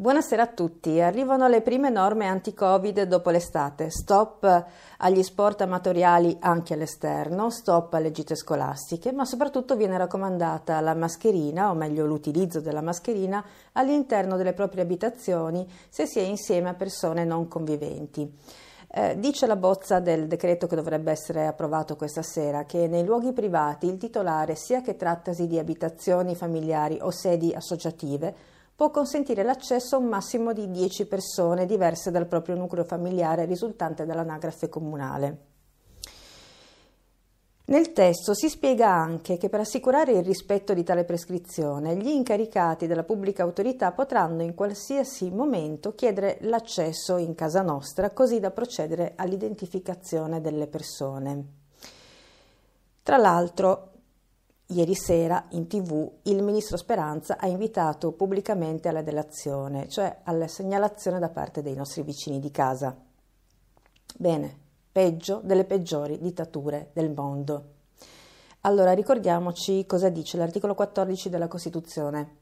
Buonasera a tutti. Arrivano le prime norme anti-Covid dopo l'estate. Stop agli sport amatoriali anche all'esterno, stop alle gite scolastiche, ma soprattutto viene raccomandata la mascherina, o meglio l'utilizzo della mascherina, all'interno delle proprie abitazioni se si è insieme a persone non conviventi. Eh, dice la bozza del decreto che dovrebbe essere approvato questa sera che nei luoghi privati il titolare, sia che trattasi di abitazioni familiari o sedi associative, può consentire l'accesso a un massimo di 10 persone diverse dal proprio nucleo familiare risultante dall'anagrafe comunale. Nel testo si spiega anche che per assicurare il rispetto di tale prescrizione gli incaricati della pubblica autorità potranno in qualsiasi momento chiedere l'accesso in casa nostra così da procedere all'identificazione delle persone. Tra l'altro Ieri sera in tv il ministro Speranza ha invitato pubblicamente alla delazione, cioè alla segnalazione da parte dei nostri vicini di casa. Bene, peggio delle peggiori dittature del mondo. Allora ricordiamoci cosa dice l'articolo 14 della Costituzione.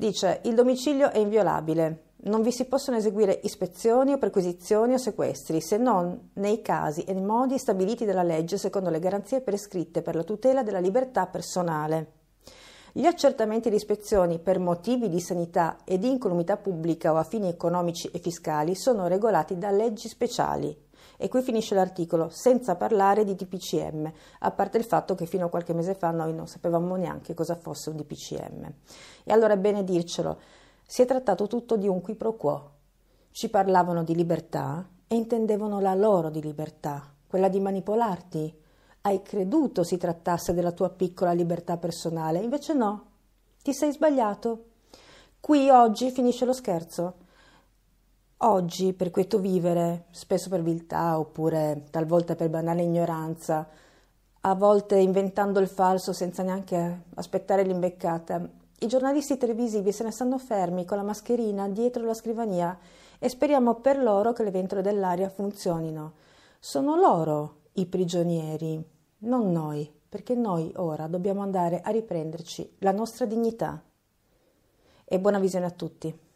Dice il domicilio è inviolabile, non vi si possono eseguire ispezioni o perquisizioni o sequestri se non nei casi e nei modi stabiliti dalla legge secondo le garanzie prescritte per la tutela della libertà personale. Gli accertamenti di ispezioni per motivi di sanità e di incolumità pubblica o a fini economici e fiscali sono regolati da leggi speciali. E qui finisce l'articolo, senza parlare di DPCM, a parte il fatto che fino a qualche mese fa noi non sapevamo neanche cosa fosse un DPCM. E allora è bene dircelo, si è trattato tutto di un qui pro quo. Ci parlavano di libertà e intendevano la loro di libertà, quella di manipolarti. Hai creduto si trattasse della tua piccola libertà personale, invece no, ti sei sbagliato. Qui oggi finisce lo scherzo. Oggi, per questo vivere, spesso per viltà oppure talvolta per banale ignoranza, a volte inventando il falso senza neanche aspettare l'imbeccata, i giornalisti televisivi se ne stanno fermi con la mascherina dietro la scrivania e speriamo per loro che le ventole dell'aria funzionino. Sono loro i prigionieri, non noi, perché noi ora dobbiamo andare a riprenderci la nostra dignità. E buona visione a tutti.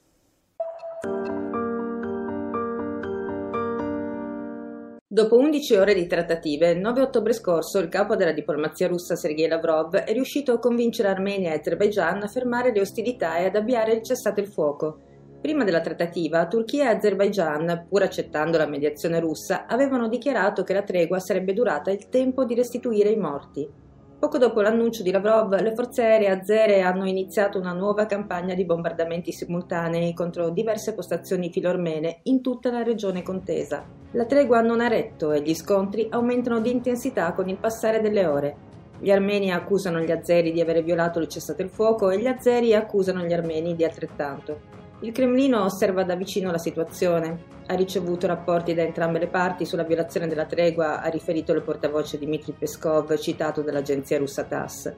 Dopo 11 ore di trattative, il 9 ottobre scorso il capo della diplomazia russa Sergei Lavrov è riuscito a convincere Armenia e Azerbaijan a fermare le ostilità e ad avviare il cessate il fuoco. Prima della trattativa, Turchia e Azerbaijan, pur accettando la mediazione russa, avevano dichiarato che la tregua sarebbe durata il tempo di restituire i morti. Poco dopo l'annuncio di Lavrov, le forze aeree azere hanno iniziato una nuova campagna di bombardamenti simultanei contro diverse postazioni filormene in tutta la regione contesa. La tregua non ha retto e gli scontri aumentano di intensità con il passare delle ore. Gli armeni accusano gli azeri di aver violato il cessate il fuoco e gli azeri accusano gli armeni di altrettanto. Il Cremlino osserva da vicino la situazione. Ha ricevuto rapporti da entrambe le parti sulla violazione della tregua, ha riferito il portavoce Dmitry Peskov, citato dall'agenzia russa TASS.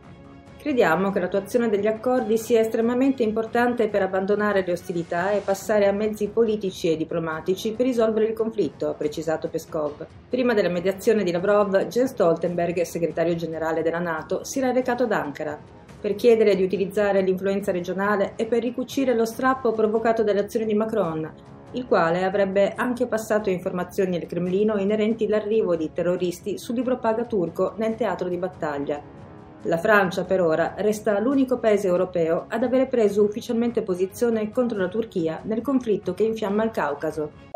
Crediamo che l'attuazione degli accordi sia estremamente importante per abbandonare le ostilità e passare a mezzi politici e diplomatici per risolvere il conflitto, ha precisato Peskov. Prima della mediazione di Lavrov, Jens Stoltenberg, segretario generale della NATO, si era recato ad Ankara per chiedere di utilizzare l'influenza regionale e per ricucire lo strappo provocato dalle azioni di Macron, il quale avrebbe anche passato informazioni al Cremlino inerenti all'arrivo di terroristi sul libro paga turco nel teatro di battaglia. La Francia, per ora, resta l'unico paese europeo ad avere preso ufficialmente posizione contro la Turchia nel conflitto che infiamma il Caucaso.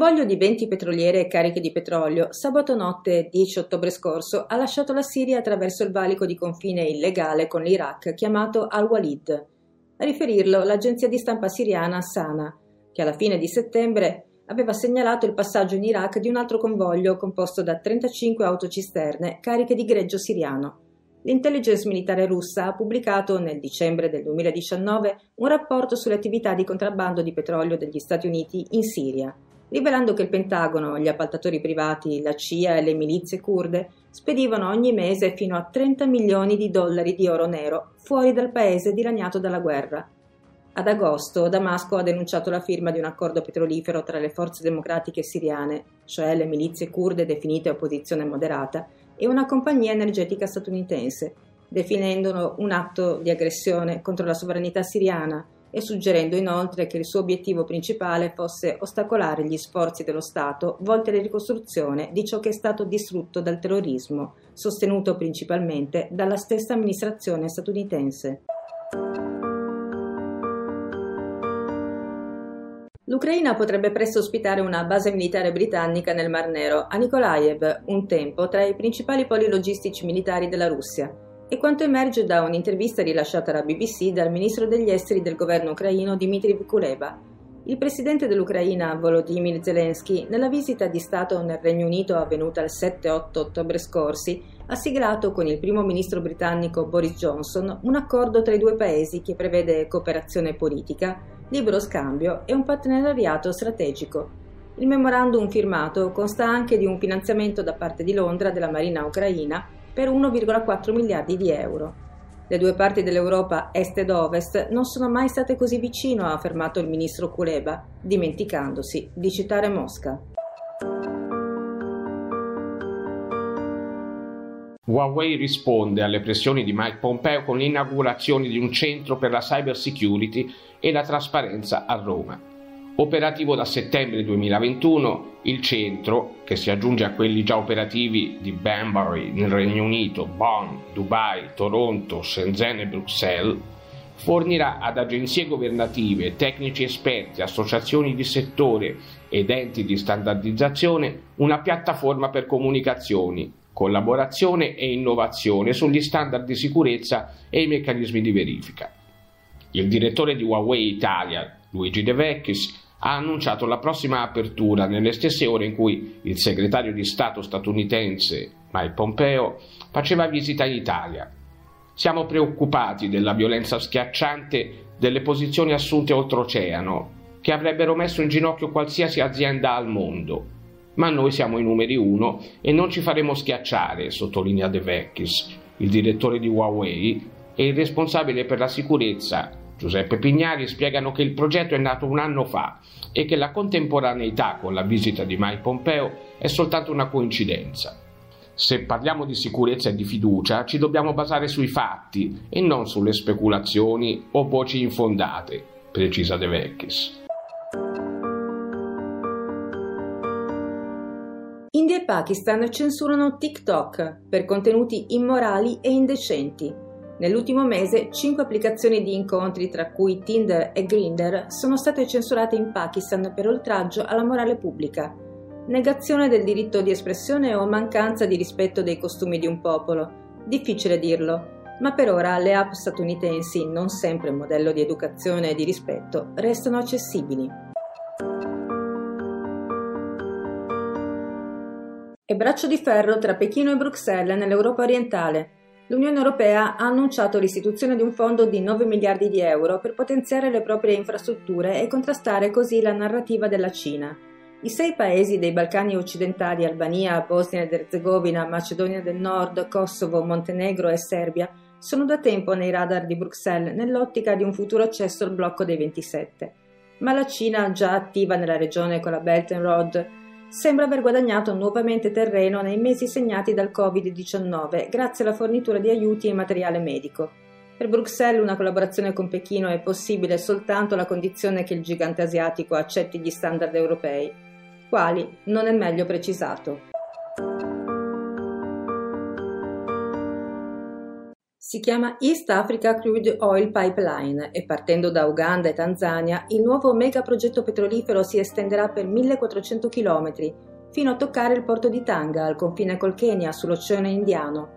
Convoglio di 20 petroliere cariche di petrolio sabato notte 10 ottobre scorso ha lasciato la Siria attraverso il valico di confine illegale con l'Iraq chiamato Al-Walid. A riferirlo l'agenzia di stampa siriana Sana, che alla fine di settembre aveva segnalato il passaggio in Iraq di un altro convoglio composto da 35 autocisterne cariche di greggio siriano. L'intelligence militare russa ha pubblicato nel dicembre del 2019 un rapporto sulle attività di contrabbando di petrolio degli Stati Uniti in Siria rivelando che il Pentagono, gli appaltatori privati, la CIA e le milizie kurde spedivano ogni mese fino a 30 milioni di dollari di oro nero fuori dal paese dilaniato dalla guerra. Ad agosto Damasco ha denunciato la firma di un accordo petrolifero tra le forze democratiche siriane, cioè le milizie kurde definite opposizione moderata, e una compagnia energetica statunitense, definendolo un atto di aggressione contro la sovranità siriana e suggerendo inoltre che il suo obiettivo principale fosse ostacolare gli sforzi dello Stato volti alla ricostruzione di ciò che è stato distrutto dal terrorismo, sostenuto principalmente dalla stessa amministrazione statunitense. L'Ucraina potrebbe presto ospitare una base militare britannica nel Mar Nero, a Nikolaev, un tempo tra i principali poli logistici militari della Russia, e quanto emerge da un'intervista rilasciata alla BBC dal ministro degli esteri del governo ucraino Dmitry Kuleba. Il presidente dell'Ucraina, Volodymyr Zelensky, nella visita di Stato nel Regno Unito avvenuta il 7-8 ottobre scorsi, ha siglato con il primo ministro britannico Boris Johnson un accordo tra i due paesi che prevede cooperazione politica, libero scambio e un partenariato strategico. Il memorandum firmato consta anche di un finanziamento da parte di Londra della Marina ucraina per 1,4 miliardi di euro. Le due parti dell'Europa est ed ovest non sono mai state così vicino, ha affermato il ministro Kuleba, dimenticandosi di citare Mosca. Huawei risponde alle pressioni di Mike Pompeo con l'inaugurazione di un centro per la cyber security e la trasparenza a Roma. Operativo da settembre 2021, il centro, che si aggiunge a quelli già operativi di Banbury nel Regno Unito, Bonn, Dubai, Toronto, Shenzhen e Bruxelles, fornirà ad agenzie governative, tecnici esperti, associazioni di settore ed enti di standardizzazione una piattaforma per comunicazioni, collaborazione e innovazione sugli standard di sicurezza e i meccanismi di verifica. Il direttore di Huawei Italia, Luigi De Vecchis, ha annunciato la prossima apertura nelle stesse ore in cui il segretario di Stato statunitense Mike Pompeo faceva visita in Italia. Siamo preoccupati della violenza schiacciante delle posizioni assunte oltreoceano, che avrebbero messo in ginocchio qualsiasi azienda al mondo. Ma noi siamo i numeri uno e non ci faremo schiacciare, sottolinea De Vecchis, il direttore di Huawei e il responsabile per la sicurezza Giuseppe Pignari spiegano che il progetto è nato un anno fa e che la contemporaneità con la visita di Mike Pompeo è soltanto una coincidenza. Se parliamo di sicurezza e di fiducia, ci dobbiamo basare sui fatti e non sulle speculazioni o voci infondate, precisa De Vecchis. India e Pakistan censurano TikTok per contenuti immorali e indecenti. Nell'ultimo mese, cinque applicazioni di incontri, tra cui Tinder e Grindr, sono state censurate in Pakistan per oltraggio alla morale pubblica, negazione del diritto di espressione o mancanza di rispetto dei costumi di un popolo. Difficile dirlo, ma per ora le app statunitensi, non sempre modello di educazione e di rispetto, restano accessibili. E braccio di ferro tra Pechino e Bruxelles nell'Europa orientale l'Unione Europea ha annunciato l'istituzione di un fondo di 9 miliardi di euro per potenziare le proprie infrastrutture e contrastare così la narrativa della Cina. I sei paesi dei Balcani occidentali, Albania, Bosnia ed Erzegovina, Macedonia del Nord, Kosovo, Montenegro e Serbia, sono da tempo nei radar di Bruxelles nell'ottica di un futuro accesso al blocco dei 27. Ma la Cina, già attiva nella regione con la Belt and Road, sembra aver guadagnato nuovamente terreno nei mesi segnati dal Covid-19 grazie alla fornitura di aiuti e materiale medico. Per Bruxelles una collaborazione con Pechino è possibile soltanto alla condizione che il gigante asiatico accetti gli standard europei, quali non è meglio precisato. Si chiama East Africa Crude Oil Pipeline e partendo da Uganda e Tanzania il nuovo megaprogetto petrolifero si estenderà per 1400 km fino a toccare il porto di Tanga al confine col Kenya sull'Oceano Indiano.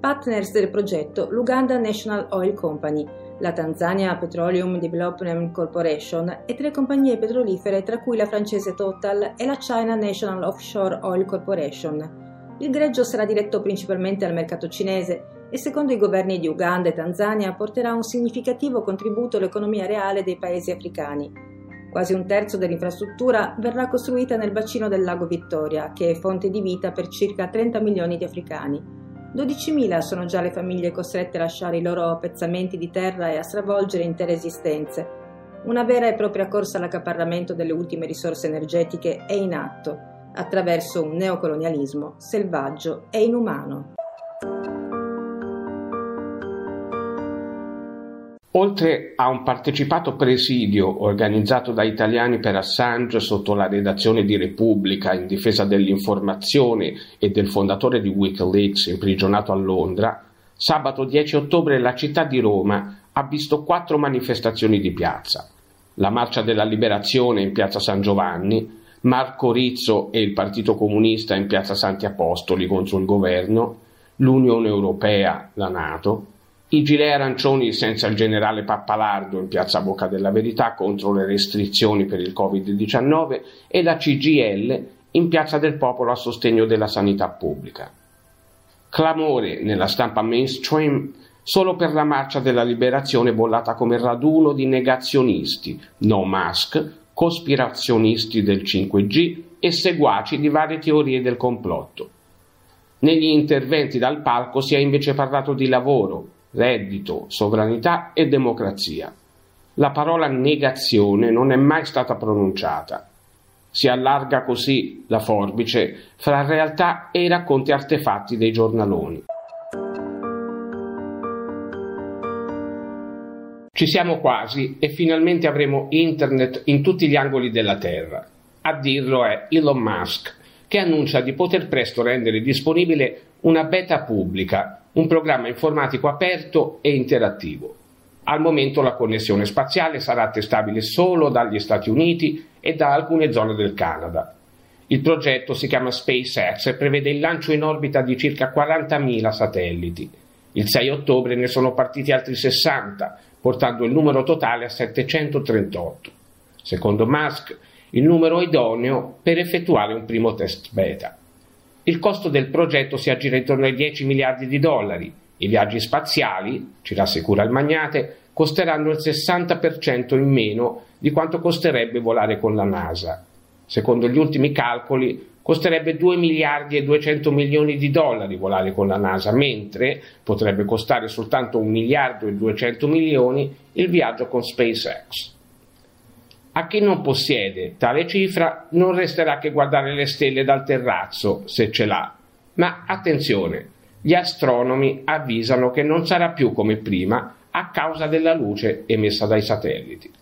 Partners del progetto l'Uganda National Oil Company, la Tanzania Petroleum Development Corporation e tre compagnie petrolifere tra cui la francese Total e la China National Offshore Oil Corporation. Il greggio sarà diretto principalmente al mercato cinese e secondo i governi di Uganda e Tanzania porterà un significativo contributo all'economia reale dei paesi africani. Quasi un terzo dell'infrastruttura verrà costruita nel bacino del lago Vittoria, che è fonte di vita per circa 30 milioni di africani. 12.000 sono già le famiglie costrette a lasciare i loro pezzamenti di terra e a stravolgere intere esistenze. Una vera e propria corsa all'accaparramento delle ultime risorse energetiche è in atto, attraverso un neocolonialismo selvaggio e inumano. Oltre a un partecipato presidio organizzato da italiani per Assange sotto la redazione di Repubblica in difesa dell'informazione e del fondatore di Wikileaks imprigionato a Londra, sabato 10 ottobre la città di Roma ha visto quattro manifestazioni di piazza. La Marcia della Liberazione in piazza San Giovanni, Marco Rizzo e il Partito Comunista in piazza Santi Apostoli contro il governo, l'Unione Europea, la Nato, i gilet arancioni senza il generale Pappalardo in piazza Bocca della Verità contro le restrizioni per il Covid-19 e la CGL in piazza del Popolo a sostegno della sanità pubblica. Clamore nella stampa mainstream solo per la marcia della liberazione bollata come raduno di negazionisti, no mask, cospirazionisti del 5G e seguaci di varie teorie del complotto. Negli interventi dal palco si è invece parlato di lavoro, reddito, sovranità e democrazia. La parola negazione non è mai stata pronunciata. Si allarga così la forbice fra realtà e i racconti artefatti dei giornaloni. Ci siamo quasi e finalmente avremo internet in tutti gli angoli della Terra. A dirlo è Elon Musk, che annuncia di poter presto rendere disponibile una beta pubblica un programma informatico aperto e interattivo. Al momento la connessione spaziale sarà testabile solo dagli Stati Uniti e da alcune zone del Canada. Il progetto si chiama SpaceX e prevede il lancio in orbita di circa 40.000 satelliti. Il 6 ottobre ne sono partiti altri 60, portando il numero totale a 738. Secondo Musk, il numero idoneo per effettuare un primo test beta. Il costo del progetto si aggira intorno ai 10 miliardi di dollari. I viaggi spaziali, ci rassicura il magnate, costeranno il 60% in meno di quanto costerebbe volare con la NASA. Secondo gli ultimi calcoli, costerebbe 2 miliardi e 200 milioni di dollari volare con la NASA, mentre potrebbe costare soltanto 1 miliardo e 200 milioni il viaggio con SpaceX. A chi non possiede tale cifra non resterà che guardare le stelle dal terrazzo, se ce l'ha. Ma attenzione, gli astronomi avvisano che non sarà più come prima a causa della luce emessa dai satelliti.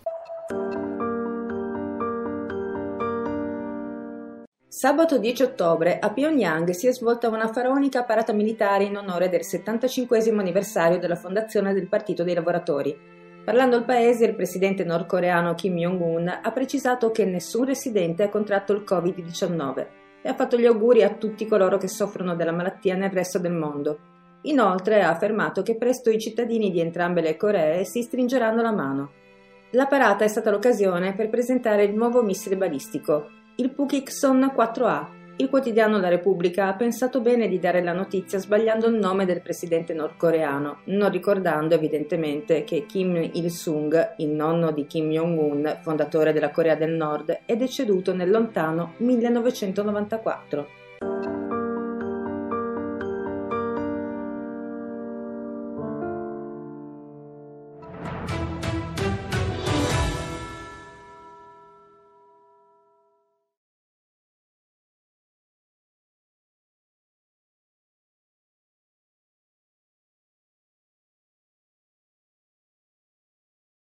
Sabato 10 ottobre a Pyongyang si è svolta una faraonica parata militare in onore del 75 anniversario della fondazione del Partito dei Lavoratori. Parlando al paese, il presidente nordcoreano Kim Jong-un ha precisato che nessun residente ha contratto il Covid-19 e ha fatto gli auguri a tutti coloro che soffrono della malattia nel resto del mondo. Inoltre ha affermato che presto i cittadini di entrambe le Coree si stringeranno la mano. La parata è stata l'occasione per presentare il nuovo missile balistico, il Pukixon 4A, il quotidiano La Repubblica ha pensato bene di dare la notizia sbagliando il nome del presidente nordcoreano, non ricordando evidentemente che Kim Il-sung, il nonno di Kim Jong-un, fondatore della Corea del Nord, è deceduto nel lontano 1994.